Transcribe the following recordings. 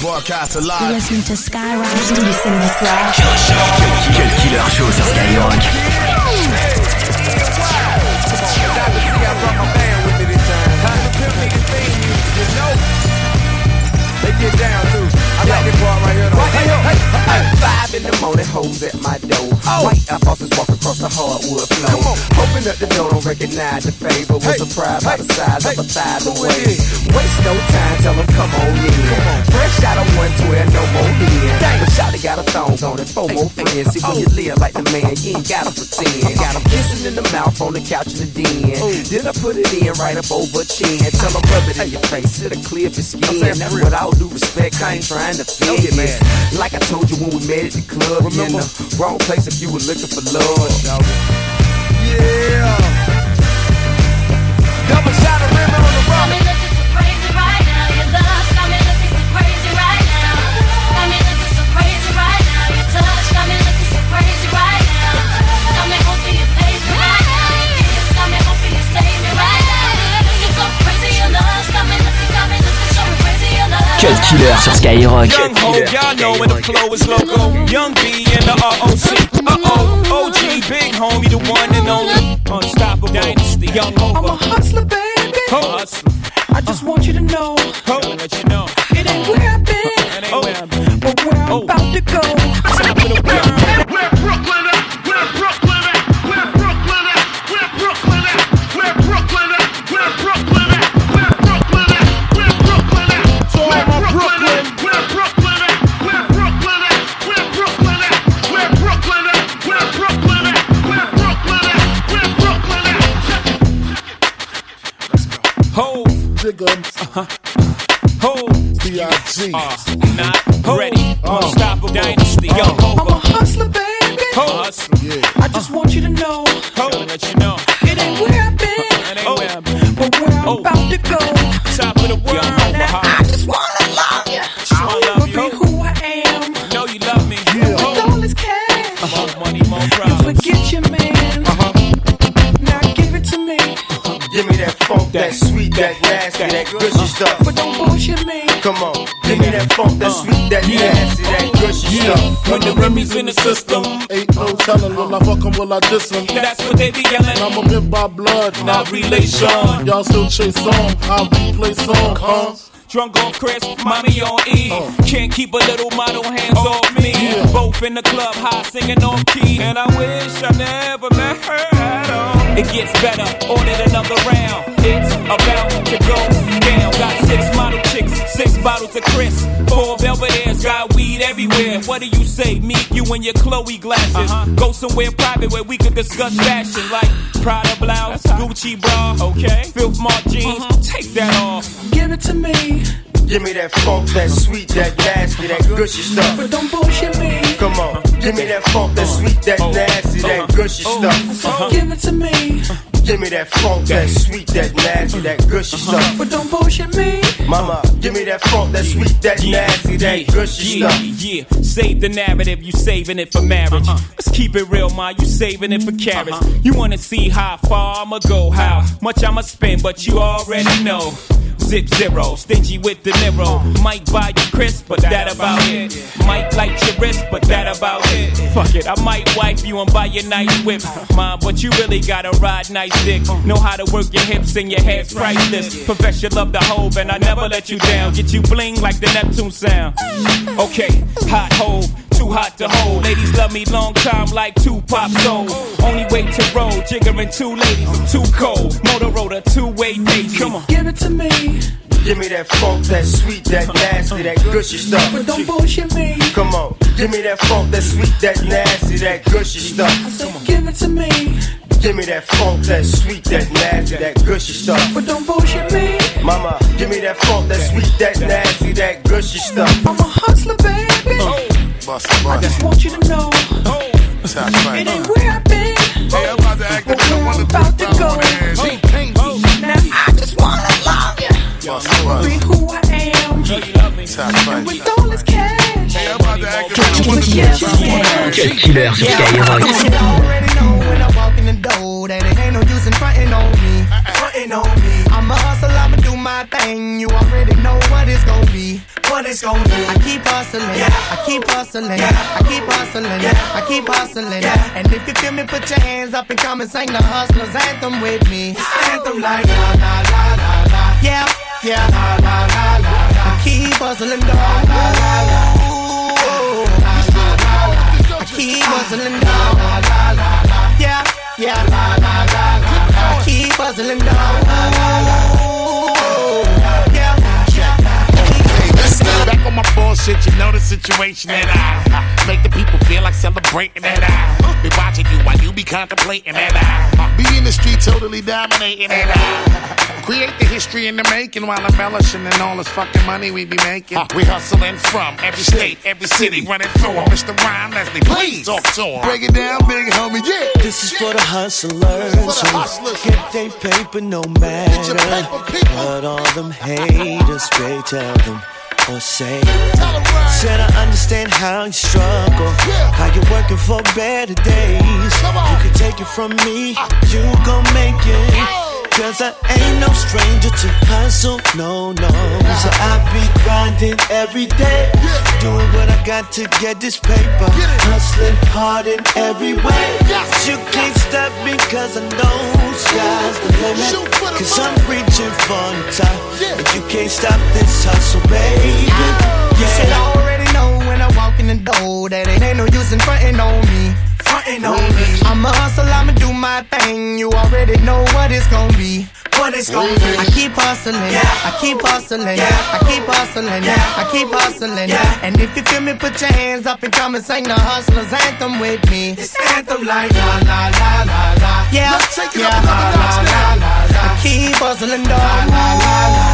Broadcast alive. You're listening to Skyrock. Tous les samedis soirs. Quel killer show sur Skyrock. Like this part right here. Hey, hey, hey, Five in the morning, hoes at my door. White apples walk across the hardwood floor. Come on. Hoping that the door don't recognize the face, but was surprised by the size of a thousand waist. Waste no time, tell them come on in. Fresh out of 112, no more in. But Shotty got a thong on it, four more friends. See when you live like the man, you ain't gotta pretend. Got 'em kissing in the mouth on the couch in the den. Then I put it in right up over chin. Tell them rub it in your face, it'll clear your skin. That's what I'll do respect, I ain't trying to fit man. Like I told you when we met at the club, Remember? you in the wrong place if you were looking for love. Yeah. Double shot of river on the rock. Killer sur Skyrock. Young ho, y'all know when the flow is loco. Young B and the ROC. Uh oh, OG, big homie, the one and only. Unstoppable Dynasty, Young I'm a hustler, baby. Hustler. I just want you to know Ho, B.I.G. uh, not ready. Unstoppable Dynasty, Young I'm a Hova. hustler, baby. Ho, hustler. I just want you to know Ho, let you know. it ain't where I've been, That ain't where I've been. but where I'm Oh. about to go. Remy's in the system, Ain't no telling when I fuck him, will I diss him? that's what they be yelling. I'm a pimp by blood, Not relation. Y'all still chase on, I replay song, huh? Drunk on Chris, mommy on E. Uh. Can't keep a little model hands oh, off me. Both in the club, high singing on key. And I wish I never met her at all. It gets better, ordered another round. It's about to go down. Got six model chicks, six bottles of Chris. Four weed. What do you say? Me, you and your Chloe glasses. Uh-huh. Go somewhere private where we could discuss mm-hmm. fashion like Prada blouse, Gucci bra, okay? Filth Mark jeans, mm-hmm. take that off. Give it to me, Give me that funk, that sweet, that nasty, that gushy stuff. but don't bullshit me. Come on, give me that funk, that sweet, that oh. nasty, that uh-huh. gushy oh. stuff. Give it to me, Give me that funk, that sweet, that nasty, that gushy uh-huh. stuff. but don't bullshit me. Mama, give me that funk, that sweet, that nasty, that gushy yeah, stuff. yeah. Save the narrative, you saving it for marriage. Uh-huh. Let's keep it real, ma. You saving it for mm-hmm. carrots. Uh-huh. You wanna see how far I'ma go, how much I'ma spend, but you already know. Zip zero, stingy with the Niro. Might buy you crisp, but that about it. Might light your wrist, but that about it. Fuck it, I might wipe you and buy you nice whip, mom. But you really gotta ride nice dick. Know how to work your hips and your head's priceless. Profess your love the hope, and I never let you down. Get you bling like the Neptune sound. Okay, hot hole, too hot to hold. Ladies love me long time like two pop soul. Only way to roll, jiggering two ladies, I'm too cold. Motorola, two way daisy. Come on. Give it to me, Give me that funk, that sweet, that uh-huh. nasty, that gushy stuff. but don't bullshit me. Come on, give me that funk, that sweet, that nasty, that gushy stuff. So give it to me, Give me that funk, that sweet, that nasty, that gushy stuff. but don't bullshit me. Mama, give me that funk, that sweet, that nasty, that gushy stuff. I'm a hustler, baby. Oh. Bust, I bust, just want you to know oh, top it fight. ain't where I've been, Hey, I'm about to act but like I where I'm wanna about to go. Oh. Now I just wanna love you, Bust, be bust, who I am. top fight. With all this cash, Hey, I'm about to act like I wanna forget your man. Cut Killer sur Skyrock. You already know when I walk in the door that it ain't no use in frontin' on me. Frontin' on me. I'm a hustle, I'ma do my thing. You already know what it's gon' be. What it's gonna be. I keep hustling, yeah. I keep hustling, yeah. I keep hustling, yeah. I keep hustling. Yeah. And if you feel me, put your hands up and come and sing the hustlers anthem with me. Anthem like la la la la la. Yeah, yeah, la la la la. I keep hustling, dog. La la la I keep hustling, dog. La la la la. Yeah, yeah, la la la la. I keep hustling, dog. La la la. Back on my bullshit, you know the situation that I make the people feel like celebrating that I be watching you while you be contemplating that I be in the street totally dominating that I create the history in the making while embellishing and all this fucking money we be making. We hustling from every state, every city, running through 'em. Mr. Rhyme Leslie, please talk to to 'em. Break it down, big homie, yeah. This is for the hustlers For the who hustlers. get their paper no matter paper, people. what all them haters they tell them or say. Tell 'em right. Said I understand how you struggle, Yeah. how you're working for better days. You can take it from me, ah. you gon' make it. Oh. Cause I ain't no stranger to hustle, no, no. So I be grinding every day, doing what I got to get this paper. Hustling hard in every way. You can't stop me cause I know sky's the limit. Cause I'm reaching for the top. And you can't stop this hustle, baby. You should Yeah. already know when I walk in the door that it ain't no use in frontin' on me. Frontin' on me. I'm a hustle, I'ma do my thing. You already know what it's gonna be. What it's gonna be. I keep hustling, yeah. I keep hustling, yeah. I keep hustling, yeah. I keep hustling. Yeah. And if you feel me, put your hands up and come and sing the hustlers anthem with me. It's anthem like la la la la la. Yeah, Let's take it yeah, up la, la, now. la, la. I keep hustling, dog. La la la.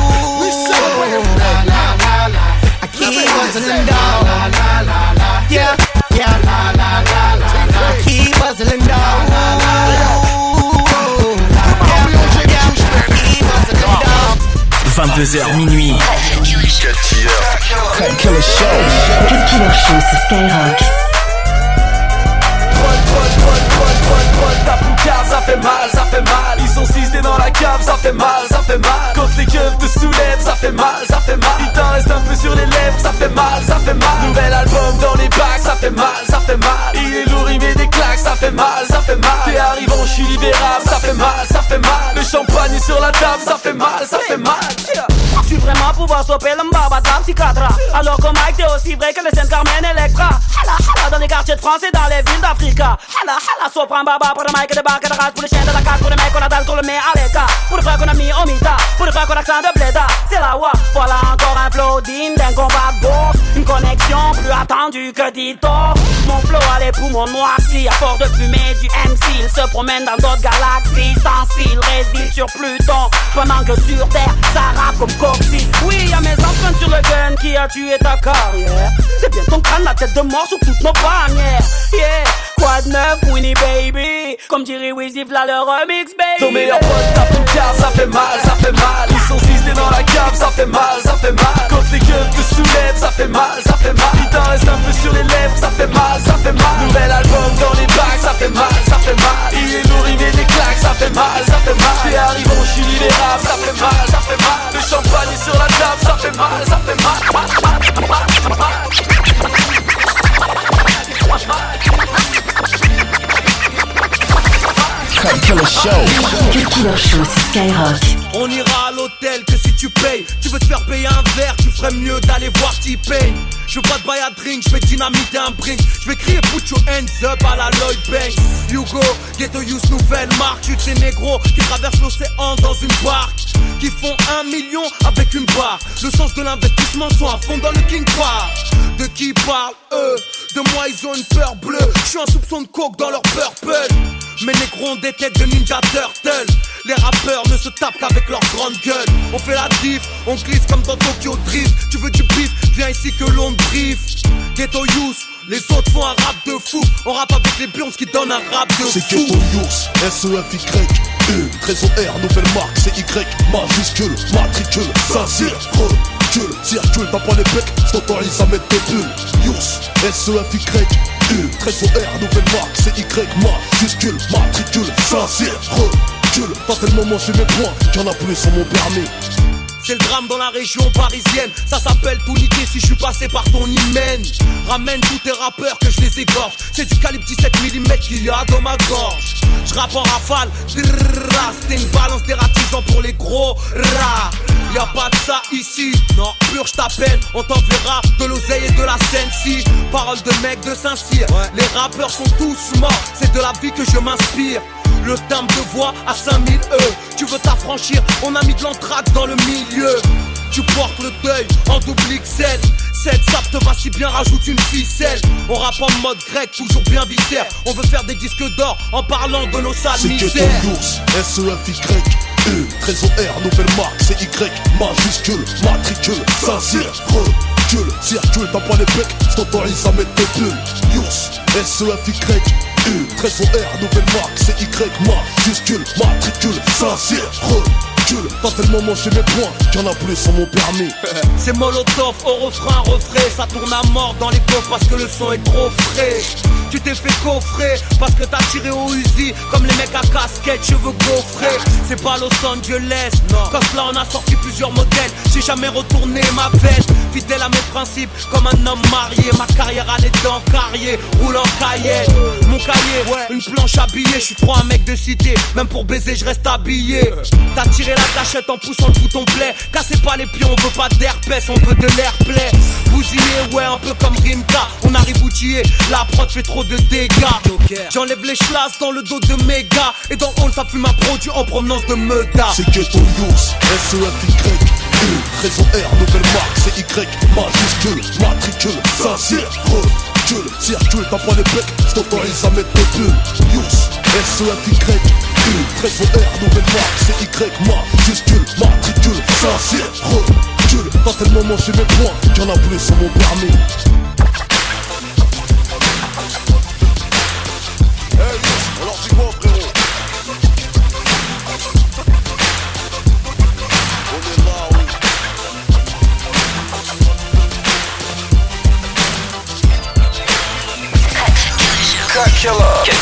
We celebrating la la la la. I keep hustling, dog. La la la la. Yeah, yeah, la la la la. Keep hustling, dog. La la la. Homie OJ, Yeah, you stand I keep hustling, dog. 22h minuit. Cut Killer Show. Cut Killer Show sur Skyrock. Ta poucave, ça fait mal, ça fait mal Ils sont cisés dans la cave, ça fait mal, ça fait mal Quand les keufs te soulèvent, ça fait mal, ça Le sur la table, ça fait mal, ça fait mal. Tu vraiment pouvoir stopper le mbaba de la psychiatra Alors que Mike t'es aussi vrai que le Saint-Carmen Electra. Hala hala. Dans les quartiers de France et dans les villes d'Africa. Hala hala. Sopran baba pour le Mike de et de rage Pour les chiens de la carte, pour les mecs qu'on a dalle, le met à l'écart. Pour les frères qu'on a mis au mita, pour les frères qu'on a accent de bléda C'est la wa, voilà encore un flow digne d'un combat de plus attendue que Dito. Mon flow a les poumons noircis À force de fumer du MC Il se promène dans d'autres galaxies Sans s'il réside sur Pluton. Pendant que sur Terre ça rappe comme Coxy Oui y'a mes empreintes sur le gun qui a tué ta carrière. C'est bien ton crâne la tête de mort sur toutes nos bannières. Yeah Quoi de neuf Winnie baby Comme dirait Wizzy v'là le remix baby Ton meilleur pote tape une cave, ça fait mal, ça fait mal Ils sont cisés dans la cave, ça fait mal, ça fait mal Quand les keufs te soulèvent, ça fait mal, ça fait mal Il t'en reste un peu sur les lèvres, ça fait mal, ça fait mal Nouvel album dans les bacs, ça fait mal, ça fait mal Il est lourd, il met des claques, ça fait mal, ça fait mal T'es arrivant, je suis libérable, ça fait mal, ça fait mal Le champagne est sur la table, ça fait mal, ça fait mal, mal, mal, mal, mal. Show. Cut Killer Show sur Skyrock. On ira à l'hôtel que tu payes. Tu veux te faire payer un verre, tu ferais mieux d'aller voir T-Pain. Je veux pas de bail à drink, je vais dynamiter un brink Je vais crier put your hands up à la Lloyd Banks. Hugo, Ghetto Youth, nouvelle marque. Tu sais négro qui traversent l'océan dans une barque. Qui font un million avec une barre. Le sens de l'investissement sont à fond dans le King Bar De qui parlent eux? De moi ils ont une peur bleue. Je suis un soupçon de coke dans leur purple. Mes négros ont des têtes de Ninja Turtle Les rappeurs ne se tapent qu'avec leur grande gueule. On fait la diff, on glisse comme dans Tokyo Drift. Tu veux du bif, viens ici que l'on brief Ghetto Youth, les autres font un rap de fou. On rappe avec les pions qui donnent un rap de C'est fou. Ghetto Youth, S-E-F-Y E, Trésor R, nouvelle marque, c'est Y Majuscule, matricule, Saint-Cyr, recule Circule, t'as pas les becs, s'autorise à mettre des bulles. Youth, S-E-F-Y E, Trésor R, nouvelle marque, c'est Y Majuscule, matricule, Saint-Cyr, recule T'as tellement mangé mes points qu'il y en a plus sur mon permis C'est le drame dans la région parisienne. Ça s'appelle tout niquer si je suis passé par ton hymen. Ramène tous tes rappeurs que je les égorge. C'est du calibre 17 mm qu'il y a dans ma gorge. Je rappe en rafale. C'était une balance dératisant pour les gros rats. Y a pas de ça ici. Non, purge ta peine. On t'enverra de l'oseille et de la scène si. Parole de mec de Saint-Cyr. Les rappeurs sont tous morts. C'est de la vie que je m'inspire. Le timbre de voix à 5000 E. Tu veux t'affranchir, on a mis de l'entraque dans le milieu. Tu portes le deuil en double XL. Cette sape te va si bien, rajoute une ficelle. On rappe en mode grec, toujours bien viscère. On veut faire des disques d'or en parlant de nos sales C'est que misères. ton ours, S-E-F-Y E, trésor R, nouvelle marque, c'est Y Majuscule, matricule, Saint-Cyr, recule Circule, t'as pas les becs, je t'autorise à mettre tes bulles Yours, E, trésor R, nouvelle marque, c'est Y Majuscule, matricule, Saint-Cyr, recule T'as tellement mangé mes points, qu'il y en a plus sur mon permis C'est Molotov au refrain, refrain, ça tourne à mort dans les coffres parce que le son est trop frais. Tu t'es fait coffrer parce que t'as tiré au Uzi comme les mecs à casquette, cheveux gaufrés. C'est pas Los Angeles, non. Quand là on a sorti plusieurs modèles, j'ai jamais retourné ma veste. Fidèle à mes principes comme un homme marié, ma carrière allait dans carrière, roule en cahier. Mon cahier, ouais, une planche habillée, je suis trop un mec de cité, même pour baiser je reste habillé. T'as tiré la cachette en poussant le bouton play, cassez pas les pieds, on veut pas d'herpès, on veut de l'airplay. Bousillé, ouais, un peu comme Rimka, on arrive outillé, la prod fait trop de dégâts. J'enlève les chlasses dans le dos de méga, et dans hall ça fume un produit en provenance de Meda. C'est que ton yours, S-E-F-Y E, trésor R, nouvelle marque, c'est Y. Majuscule, matricule, recule. Circule, t'as pas les becs, je à mettre tes bulles Yours, S-E-F-Y E, trésor R, nouvelle marque, c'est Y. Majuscule, matricule, Saint-Cyr, recule. T'as tellement mangé mes points, qu'il y en a plus sur mon permis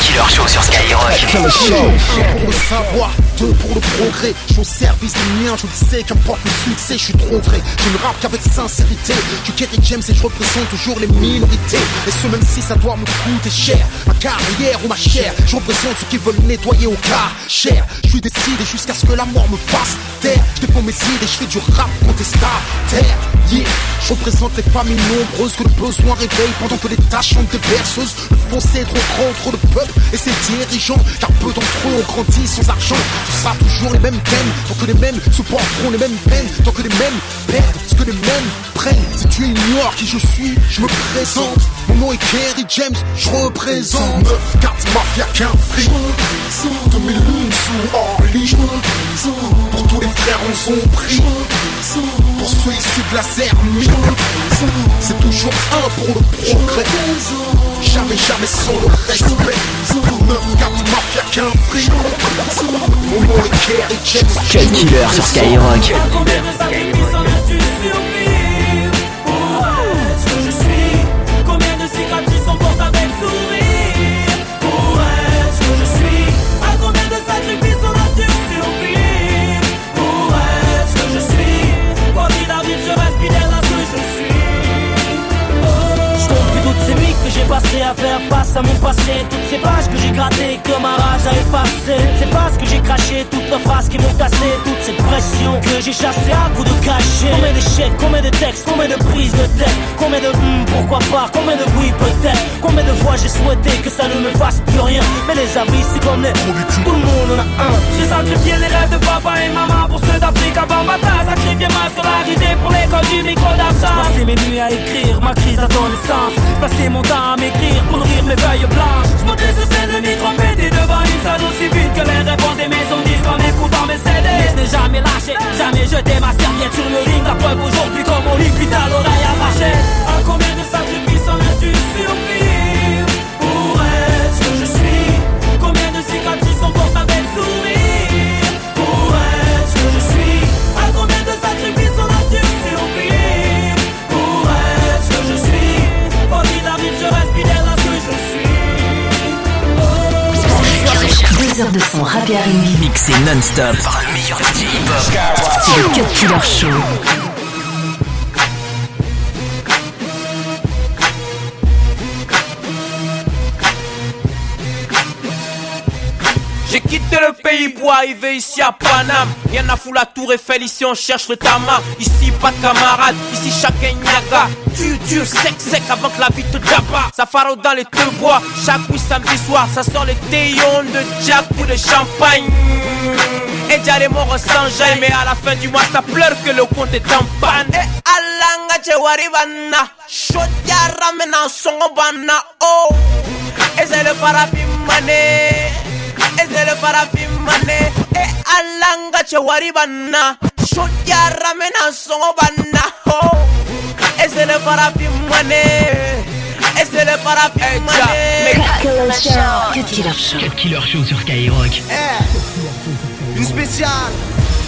Killer Show sur Skyrock. Un pour le savoir, pour le progrès. Je suis au service des miens, je le sais, qu'importe le succès, je suis trop vrai. Je ne rappe qu'avec sincérité. Je Kerry James et je représente toujours les minorités. Et ce, même si ça doit me coûter cher. Ma carrière ou ma chair, je représente ceux qui veulent nettoyer au cas cher. Je suis décidé jusqu'à ce que la mort me fasse taire. Je défends mes idées, je fais du rap contestataire. Yeah. Je représente les familles nombreuses que le besoin réveille pendant que les tâches sont des berceuses. Le fossé est trop grand, trop de peuple et ses dirigeants. Car peu d'entre eux ont grandi sans argent. Ce sera toujours les mêmes thèmes, tant que les mêmes supporteront les mêmes peines, tant que les mêmes perdent ce que les mêmes prennent. Si tu ignores qui je suis, je me présente. Mon nom est Kerry James, je représente 9, 4, mafia qu'un fric. 2000 lunes sous Orly. Pour tous les frères on son prix. Pour ceux issus de la Zermie. C'est toujours un pour le progrès. Jamais, jamais sans le respect. 9, 4, mafia qu'un fric. Mon nom est Kerry James. Cut Killer sur Skyrock. Passées à faire face à mon passé. Toutes ces pages que j'ai grattées que ma rage a effacées C'est pas ce que j'ai craché, toutes leurs phrases qui m'ont cassé Toute cette pression que j'ai chassée à coups de cachet. Combien d'échecs, combien de textes, combien de prises de tête? Combien de hum, pourquoi pas, combien de oui peut-être? Combien de fois j'ai souhaité que ça ne me fasse plus rien? Mais les avis c'est comme les Tout le monde en a un. J'ai sacrifié les rêves de papa et maman. Pour ceux d'Afrique avant bataille Sacrifié ma scolarité pour l'école du micro d'argent J'ai passé mes nuits à écrire ma crise d'adolescence. J'ai passé mon temps à pour nourrir mes feuilles blanches. Je montais sur scène le micro pété devant une salle aussi vide que les réponses des maisons disques en écoutant mes CD Mais je n'ai jamais lâché, jamais jeté ma serviette sur le ring. La preuve aujourd'hui comme on liquide à l'oreille arrachée À combien de sacrifices R&B. Mixé non-stop par le meilleur DJ hip-hop. C'est le Cut Killer Show. Le pays pour arriver ici à Paname. Y'en a fou la tour Eiffel, ici on cherche le tama. Ici pas de camarades, ici chacun nyaga. Tu dur, sec, sec avant que la vie te tape. Ça faro dans les deux bois, chaque oui samedi soir. Ça sort les théons de Jack ou de champagne. Et déjà les morts sans jamais, mais à la fin du mois ça pleure que le compte est en panne. Et alanga chewari bana, shotia ramena songo bana, oh. Et c'est le farafin Sele farafin E Show. Killer Show. Sur Skyrock. Eh. Une spéciale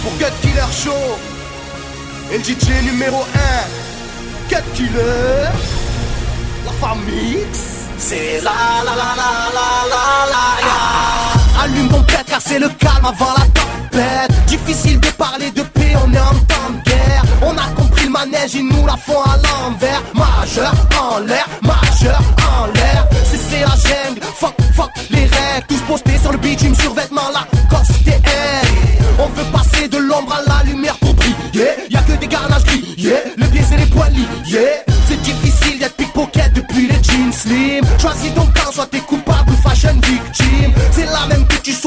pour Cut Killer Show. Et DJ numéro 1 Cut Killer. La famille C'est la la la la la la la. Allume ton pète car c'est le calme avant la tempête. Difficile de parler de paix, on est en temps de guerre. On a compris le manège, ils nous la font à l'envers. Majeur en l'air, majeur en l'air. C'est la jungle, fuck, fuck les règles. Tous postés sur le bitume, survêtement la coste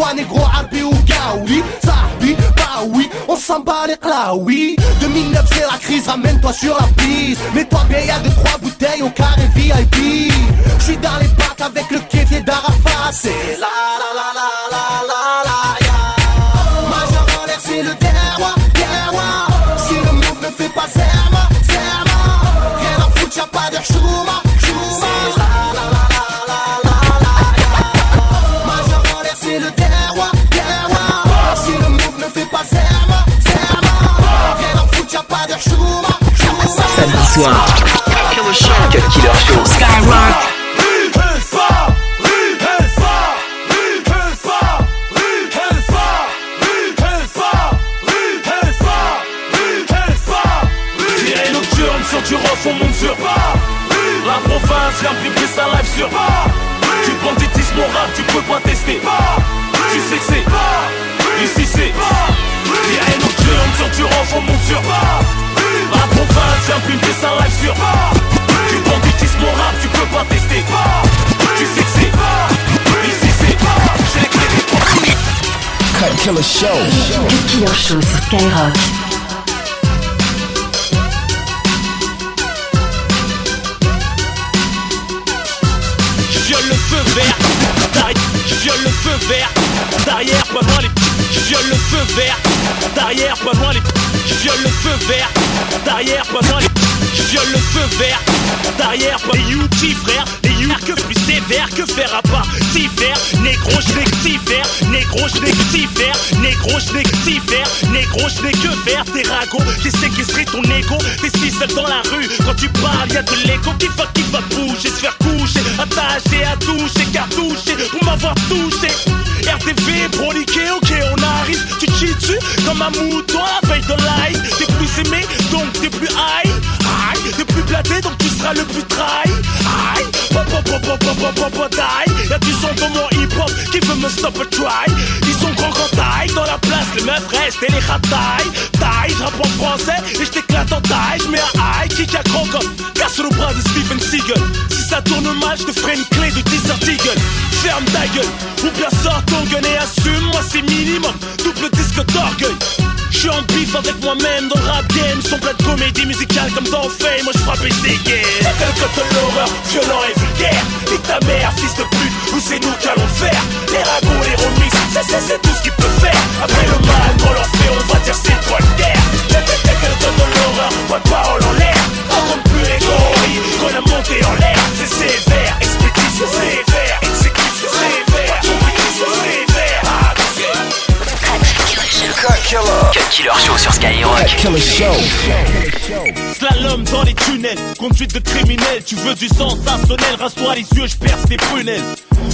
sois négro, arbi ou gaoui. Zarbi, bah oui, on s'en bat les oui 2009 c'est la crise, ramène-toi sur la piste. Mets-toi bien, y'a deux trois bouteilles au carré VIP. J'suis dans les bacs avec le kéfier d'Arafat. La la la la la soir. Killer Show. Skyrock. La province, sa live sur Paris Tu banditisme moral, tu peux pas tester Tu sais que c'est Ici c'est sur du on monte sur Paris primer sa live sur Tu mon rap, tu peux pas tester. Tu sais que c'est Ici c'est J'ai les clés Cut Killer Show. Cut Killer Show sur Skyrock. Je viole le feu vert Derrière, Je viole le feu vert Derrière, pas loin les Je viole le feu vert Derrière, pas loin les Je viole le feu vert Derrière, pas loin les Je viole le feu vert Derrière, les UT frère Les UT que plus sévère que faire à part Tifère, négro je n'ai que tifère Négro je n'ai que tifère Négro je n'ai que Négro je que faire Tes ragots, j'ai séquestré ton ego. T'es si seul dans la rue Quand tu parles y'a de l'écho qui va qui va bouger Se faire coucher, attacher à toucher Cartoucher pour m'avoir touché. RTV, broliqué, ok on arrive. Tu te chies dessus comme un mouton à la veille de live T'es plus aimé donc t'es plus high T'es plus bladé donc tu seras le plus trahi. Aïe. Y'a du son dans mon hip hop qui veut me stop a try. Ils sont grands quand taille dans la place Les meufs restent et les ratailles Taille, j'rappe en français et j't'éclate en taille. J'mets un high kick à grand comme Casse le bras de Steven Seagal. Si ça tourne mal j'te ferai une clé de Desert Eagle Ferme ta gueule ou bien sors ton gun et assume Moi c'est minimum. Double je suis en bif avec moi-même dans le rap game. Son plein de comédie musicale comme dans Fame. Moi je frappe et je dégaine. Le code de l'horreur, violent et vulgaire. Nique ta mère, fils de pute, ou c'est nous qui allons le faire. Les ragots, les remixes, c'est, c'est tout Killer Show sur Skyrock. Slalom homme dans les tunnels, conduite de criminel. Tu veux du sensationnel, rase-toi les yeux, je perce les prunelles.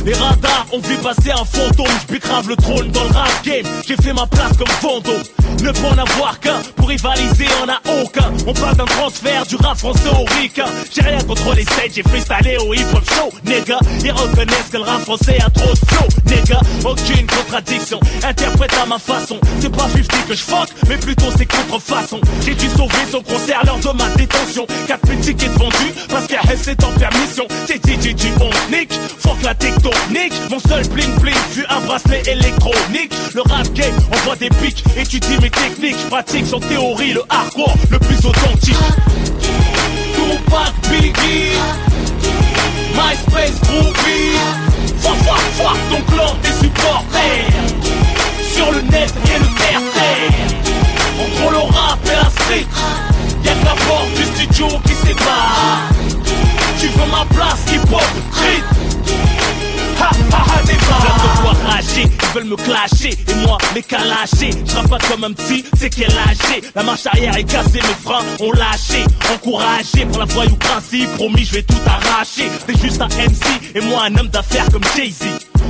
Les radars ont vu passer un fantôme, je grave le trône dans le rap game. J'ai fait ma place comme fantôme. Ne pas en avoir qu'un, pour rivaliser on a aucun. On parle d'un transfert du rap français au ricain. J'ai rien contre les stage, j'ai freestylé au hip hop show, nigga. Ils reconnaissent que le rap français a trop de flow, nigga. Aucune contradiction, interprète à ma façon. C'est pas 50 que je fuck, mais plutôt c'est contrefaçon. J'ai dû sauver son concert lors de ma détention. 4000 tickets vendus, parce qu'à c'est en permission. C'est DJ on nick, fuck la Mon seul bling bling fut un bracelet électronique. Le rap game, on voit des pics, étudie mes techniques. Pratique son théorie, le hardcore le plus authentique. Tupac, Biggie, MySpace, Groovy. Fuck, fuck, fuck ton clan, supporters. Me clasher Et moi les calacher Je pas comme un petit, c'est qu'elle lâché La marche arrière est cassée, mes freins ont lâché Encouragé pour la voyou principe Promis je vais tout arracher T'es juste un MC et moi un homme d'affaires comme Jay-Z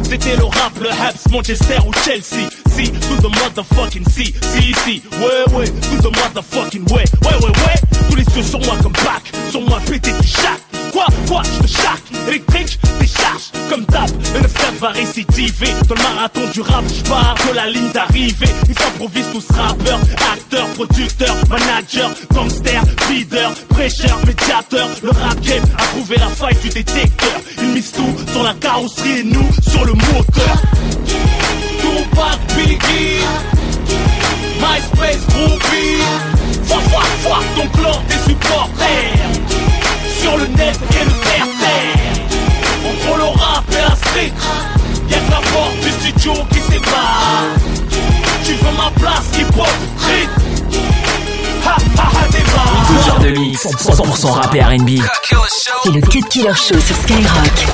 c'était le rap, le Habs, Manchester ou Chelsea. Si, to the motherfucking si, si, si, ouais, ouais, to the motherfucking way, ouais, ouais, ouais. Tous les yeux sur moi comme back, sur moi pété du chac. Quoi, quoi, je te chaque, électrique, décharge, comme d'hab. Le frère va récidiver. Dans le marathon du rap, je pars de la ligne d'arrivée. Ils s'improvisent tous rappeurs, acteurs, producteurs, managers, gangsters, leaders, prêcheurs, médiateurs. Le rap game a trouvé la faille du détecteur. Ils misent tout sur la carrosserie et nous sur le moteur. Tupac, MySpace. Fuck, fuck, fuck ton clan, tes supporters. Sur le net et le terre-terre. Entre le rap et la street. Y'a que la porte du studio qui sépare. Tu veux ma place, hip-hop, street. Ha ha ha, débat. De mix, 100% rap et R&B. C'est le Cut Killer Show sur Skyrock.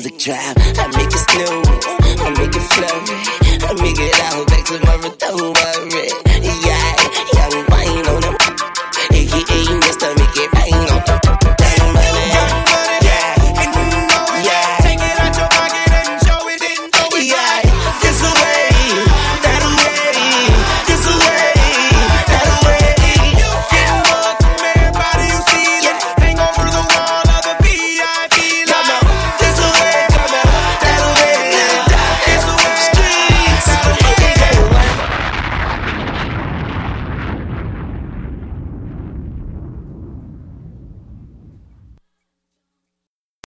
music drop. I make it snow, I make it flurry, I make it all back tomorrow, don't worry. Yeah, young wine on them, aka